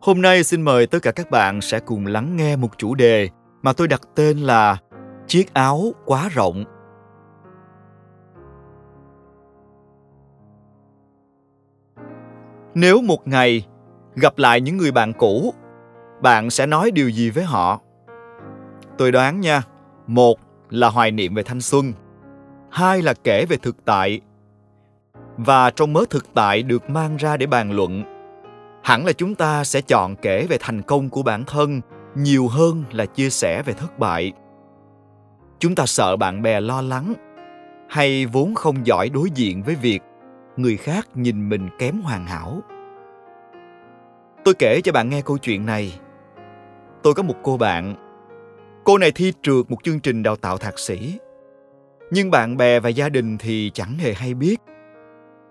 Hôm nay xin mời tất cả các bạn sẽ cùng lắng nghe một chủ đề mà tôi đặt tên là Chiếc áo quá rộng. Nếu một ngày gặp lại những người bạn cũ, bạn sẽ nói điều gì với họ? Tôi đoán nha, một là hoài niệm về thanh xuân, hai là kể về thực tại. Và trong mớ thực tại được mang ra để bàn luận, hẳn là chúng ta sẽ chọn kể về thành công của bản thân nhiều hơn là chia sẻ về thất bại. Chúng ta sợ bạn bè lo lắng hay vốn không giỏi đối diện với việc người khác nhìn mình kém hoàn hảo. Tôi kể cho bạn nghe câu chuyện này. Tôi có một cô bạn. Cô này thi trượt một chương trình đào tạo thạc sĩ. Nhưng bạn bè và gia đình thì chẳng hề hay biết.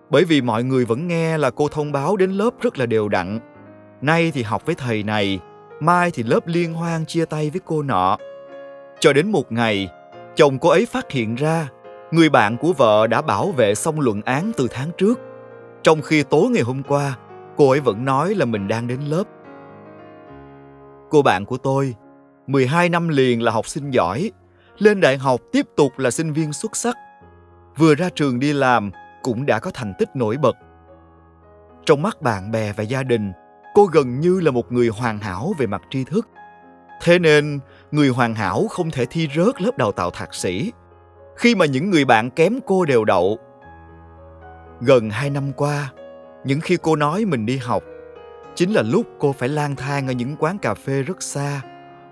Bởi vì mọi người vẫn nghe là cô thông báo đến lớp rất là đều đặn. Nay thì học với thầy này, mai thì lớp liên hoan chia tay với cô nọ. Cho đến một ngày, chồng cô ấy phát hiện ra người bạn của vợ đã bảo vệ xong luận án từ tháng trước. Trong khi tối ngày hôm qua, cô ấy vẫn nói là mình đang đến lớp. Cô bạn của tôi, 12 năm liền là học sinh giỏi, lên đại học tiếp tục là sinh viên xuất sắc. Vừa ra trường đi làm cũng đã có thành tích nổi bật. Trong mắt bạn bè và gia đình, cô gần như là một người hoàn hảo về mặt tri thức. Thế nên, người hoàn hảo không thể thi rớt lớp đào tạo thạc sĩ, khi mà những người bạn kém cô đều đậu. Gần hai năm qua, những khi cô nói mình đi học, chính là lúc cô phải lang thang ở những quán cà phê rất xa,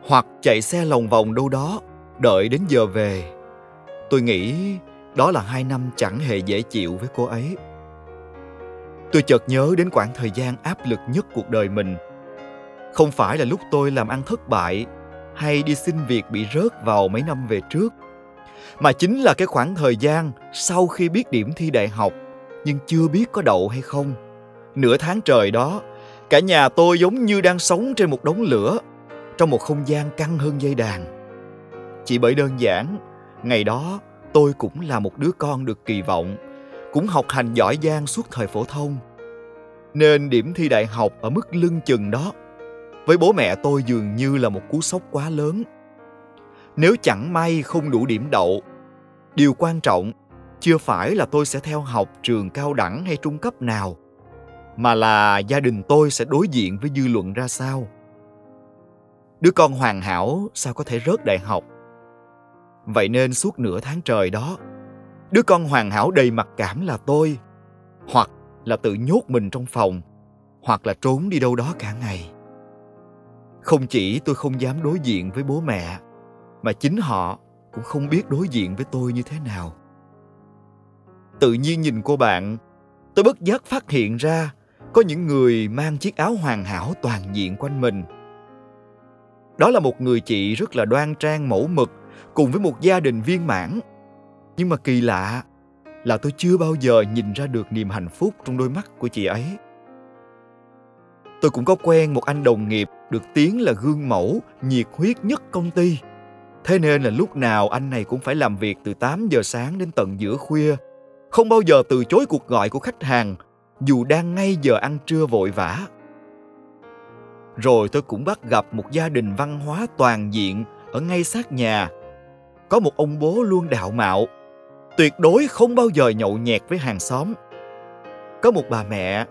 hoặc chạy xe lòng vòng đâu đó, đợi đến giờ về. Tôi nghĩ đó là hai năm chẳng hề dễ chịu với cô ấy. Tôi chợt nhớ đến khoảng thời gian áp lực nhất cuộc đời mình. Không phải là lúc tôi làm ăn thất bại hay đi xin việc bị rớt vào mấy năm về trước, mà chính là cái khoảng thời gian sau khi biết điểm thi đại học nhưng chưa biết có đậu hay không. Nửa tháng trời đó, cả nhà tôi giống như đang sống trên một đống lửa, trong một không gian căng hơn dây đàn. Chỉ bởi đơn giản, ngày đó tôi cũng là một đứa con được kỳ vọng, cũng học hành giỏi giang suốt thời phổ thông. Nên điểm thi đại học ở mức lưng chừng đó, với bố mẹ tôi dường như là một cú sốc quá lớn. Nếu chẳng may không đủ điểm đậu, điều quan trọng chưa phải là tôi sẽ theo học trường cao đẳng hay trung cấp nào mà là gia đình tôi sẽ đối diện với dư luận ra sao đứa con hoàn hảo sao có thể rớt đại học vậy nên suốt nửa tháng trời đó, đứa con hoàn hảo đầy mặc cảm là tôi. Hoặc là tự nhốt mình trong phòng, hoặc là trốn đi đâu đó cả ngày. Không chỉ tôi không dám đối diện với bố mẹ, mà chính họ cũng không biết đối diện với tôi như thế nào. Tự nhiên nhìn cô bạn, tôi bất giác phát hiện ra có những người mang chiếc áo hoàn hảo toàn diện quanh mình. Đó là một người chị rất là đoan trang, mẫu mực cùng với một gia đình viên mãn. Nhưng mà kỳ lạ là tôi chưa bao giờ nhìn ra được niềm hạnh phúc trong đôi mắt của chị ấy. Tôi cũng có quen một anh đồng nghiệp được tiếng là gương mẫu, nhiệt huyết nhất công ty. Thế nên là lúc nào anh này cũng phải làm việc từ 8 giờ sáng đến tận giữa khuya. Không bao giờ từ chối cuộc gọi của khách hàng, dù đang ngay giờ ăn trưa vội vã. Rồi tôi cũng bắt gặp một gia đình văn hóa toàn diện ở ngay sát nhà có một ông bố luôn đạo mạo, tuyệt đối không bao giờ nhậu nhẹt với hàng xóm. Có một bà mẹ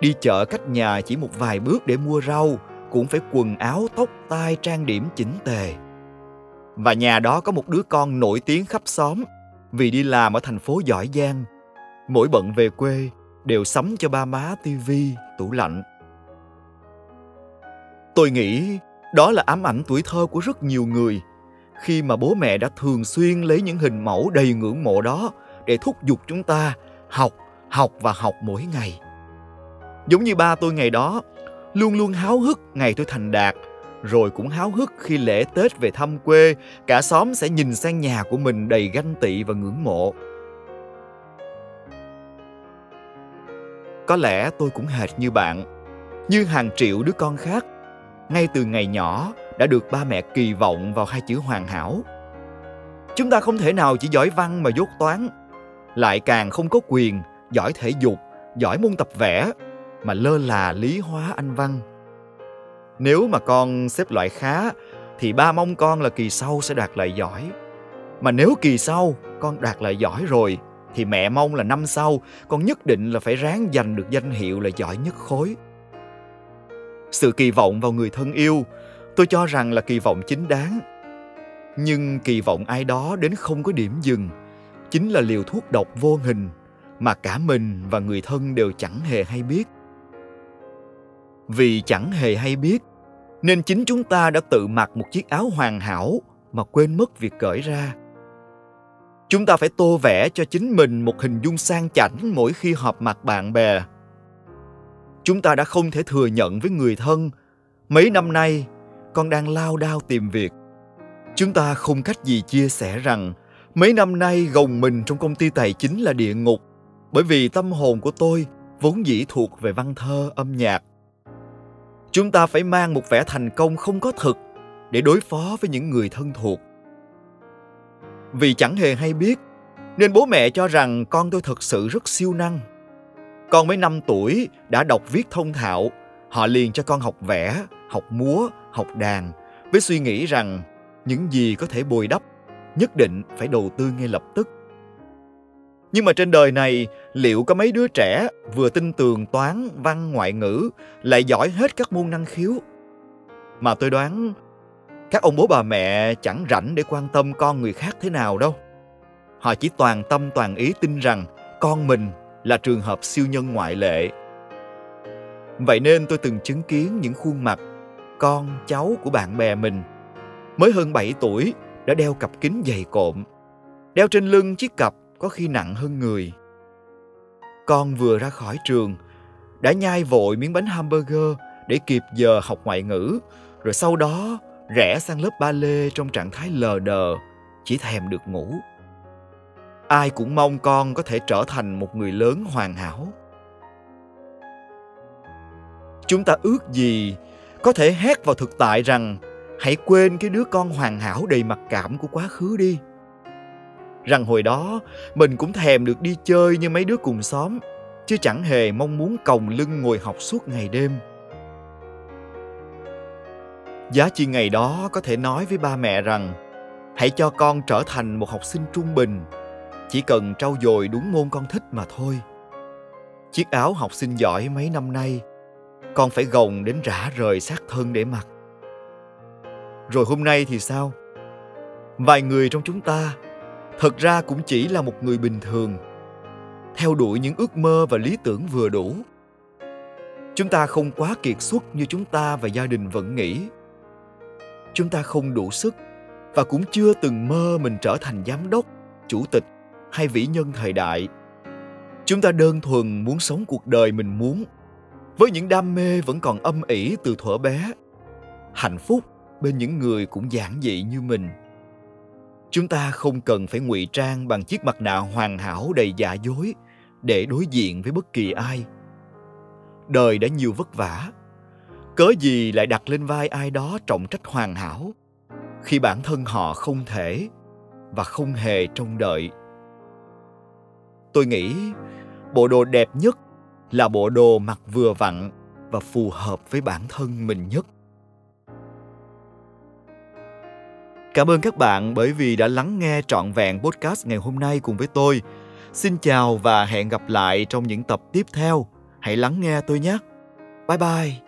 đi chợ cách nhà chỉ một vài bước để mua rau, cũng phải quần áo, tóc, tai, trang điểm chỉnh tề. Và nhà đó có một đứa con nổi tiếng khắp xóm, vì đi làm ở thành phố giỏi giang. Mỗi bận về quê, đều sắm cho ba má tivi, tủ lạnh. Tôi nghĩ đó là ám ảnh tuổi thơ của rất nhiều người khi mà bố mẹ đã thường xuyên lấy những hình mẫu đầy ngưỡng mộ đó để thúc giục chúng ta học học và học mỗi ngày. Giống như ba tôi ngày đó, luôn luôn háo hức ngày tôi thành đạt, rồi cũng háo hức khi lễ tết về thăm quê, cả xóm sẽ nhìn sang nhà của mình đầy ganh tị và ngưỡng mộ. Có lẽ tôi cũng hệt như bạn, như hàng triệu đứa con khác. Ngay từ ngày nhỏ đã được ba mẹ kỳ vọng vào hai chữ hoàn hảo chúng ta không thể nào chỉ giỏi văn mà dốt toán lại càng không có quyền giỏi thể dục giỏi môn tập vẽ mà lơ là lý hóa anh văn Nếu mà con xếp loại khá thì ba mong con là kỳ sau sẽ đạt lại giỏi. Mà nếu kỳ sau con đạt lại giỏi rồi thì mẹ mong là năm sau con nhất định là phải ráng giành được danh hiệu là giỏi nhất khối. Sự kỳ vọng vào người thân yêu, tôi cho rằng là kỳ vọng chính đáng. Nhưng kỳ vọng ai đó đến không có điểm dừng chính là liều thuốc độc vô hình mà cả mình và người thân đều chẳng hề hay biết. Vì chẳng hề hay biết, nên chính chúng ta đã tự mặc một chiếc áo hoàn hảo mà quên mất việc cởi ra chúng ta phải tô vẽ cho chính mình một hình dung sang chảnh mỗi khi họp mặt bạn bè chúng ta đã không thể thừa nhận với người thân, mấy năm nay con đang lao đao tìm việc. Chúng ta không cách gì chia sẻ rằng, mấy năm nay gồng mình trong công ty tài chính là địa ngục, bởi vì tâm hồn của tôi vốn dĩ thuộc về văn thơ, âm nhạc. Chúng ta phải mang một vẻ thành công không có thực để đối phó với những người thân thuộc. Vì chẳng hề hay biết, nên bố mẹ cho rằng con tôi thật sự rất siêu năng. Con mới năm tuổi đã đọc viết thông thạo họ liền cho con học vẽ, học múa, học đàn, với suy nghĩ rằng những gì có thể bồi đắp nhất định phải đầu tư ngay lập tức. Nhưng mà trên đời này, liệu có mấy đứa trẻ vừa tin tường toán, văn, ngoại ngữ lại giỏi hết các môn năng khiếu? Mà tôi đoán các ông bố bà mẹ chẳng rảnh để quan tâm con người khác thế nào đâu. Họ chỉ toàn tâm toàn ý tin rằng con mình là trường hợp siêu nhân ngoại lệ vậy nên tôi từng chứng kiến những khuôn mặt, con, cháu của bạn bè mình. Mới hơn 7 tuổi, đã đeo cặp kính dày cộm. Đeo trên lưng chiếc cặp có khi nặng hơn người. Con vừa ra khỏi trường, đã nhai vội miếng bánh hamburger để kịp giờ học ngoại ngữ, rồi sau đó rẽ sang lớp ba lê trong trạng thái lờ đờ, chỉ thèm được ngủ. Ai cũng mong con có thể trở thành một người lớn hoàn hảo chúng ta ước gì có thể hét vào thực tại rằng, hãy quên cái đứa con hoàn hảo đầy mặc cảm của quá khứ đi. Rằng hồi đó, mình cũng thèm được đi chơi như mấy đứa cùng xóm, chứ chẳng hề mong muốn còng lưng ngồi học suốt ngày đêm. Giá trị ngày đó có thể nói với ba mẹ rằng, hãy cho con trở thành một học sinh trung bình, chỉ cần trau dồi đúng môn con thích mà thôi. Chiếc áo học sinh giỏi mấy năm nay con phải gồng đến rã rời xác thân để mặc. Rồi hôm nay thì sao? Vài người trong chúng ta, thật ra cũng chỉ là một người bình thường, theo đuổi những ước mơ và lý tưởng vừa đủ. Chúng ta không quá kiệt xuất như chúng ta và gia đình vẫn nghĩ. Chúng ta không đủ sức và cũng chưa từng mơ mình trở thành giám đốc, chủ tịch hay vĩ nhân thời đại. Chúng ta đơn thuần muốn sống cuộc đời mình muốn với những đam mê vẫn còn âm ỉ từ thuở bé, hạnh phúc bên những người cũng giản dị như mình. Chúng ta không cần phải ngụy trang bằng chiếc mặt nạ hoàn hảo đầy giả dối để đối diện với bất kỳ ai. Đời đã nhiều vất vả, cớ gì lại đặt lên vai ai đó trọng trách hoàn hảo khi bản thân họ không thể và không hề trông đợi? Tôi nghĩ bộ đồ đẹp nhất là bộ đồ mặc vừa vặn và phù hợp với bản thân mình nhất. Cảm ơn các bạn bởi vì đã lắng nghe trọn vẹn podcast ngày hôm nay cùng với tôi. Xin chào và hẹn gặp lại trong những tập tiếp theo. Hãy lắng nghe tôi nhé. Bye bye.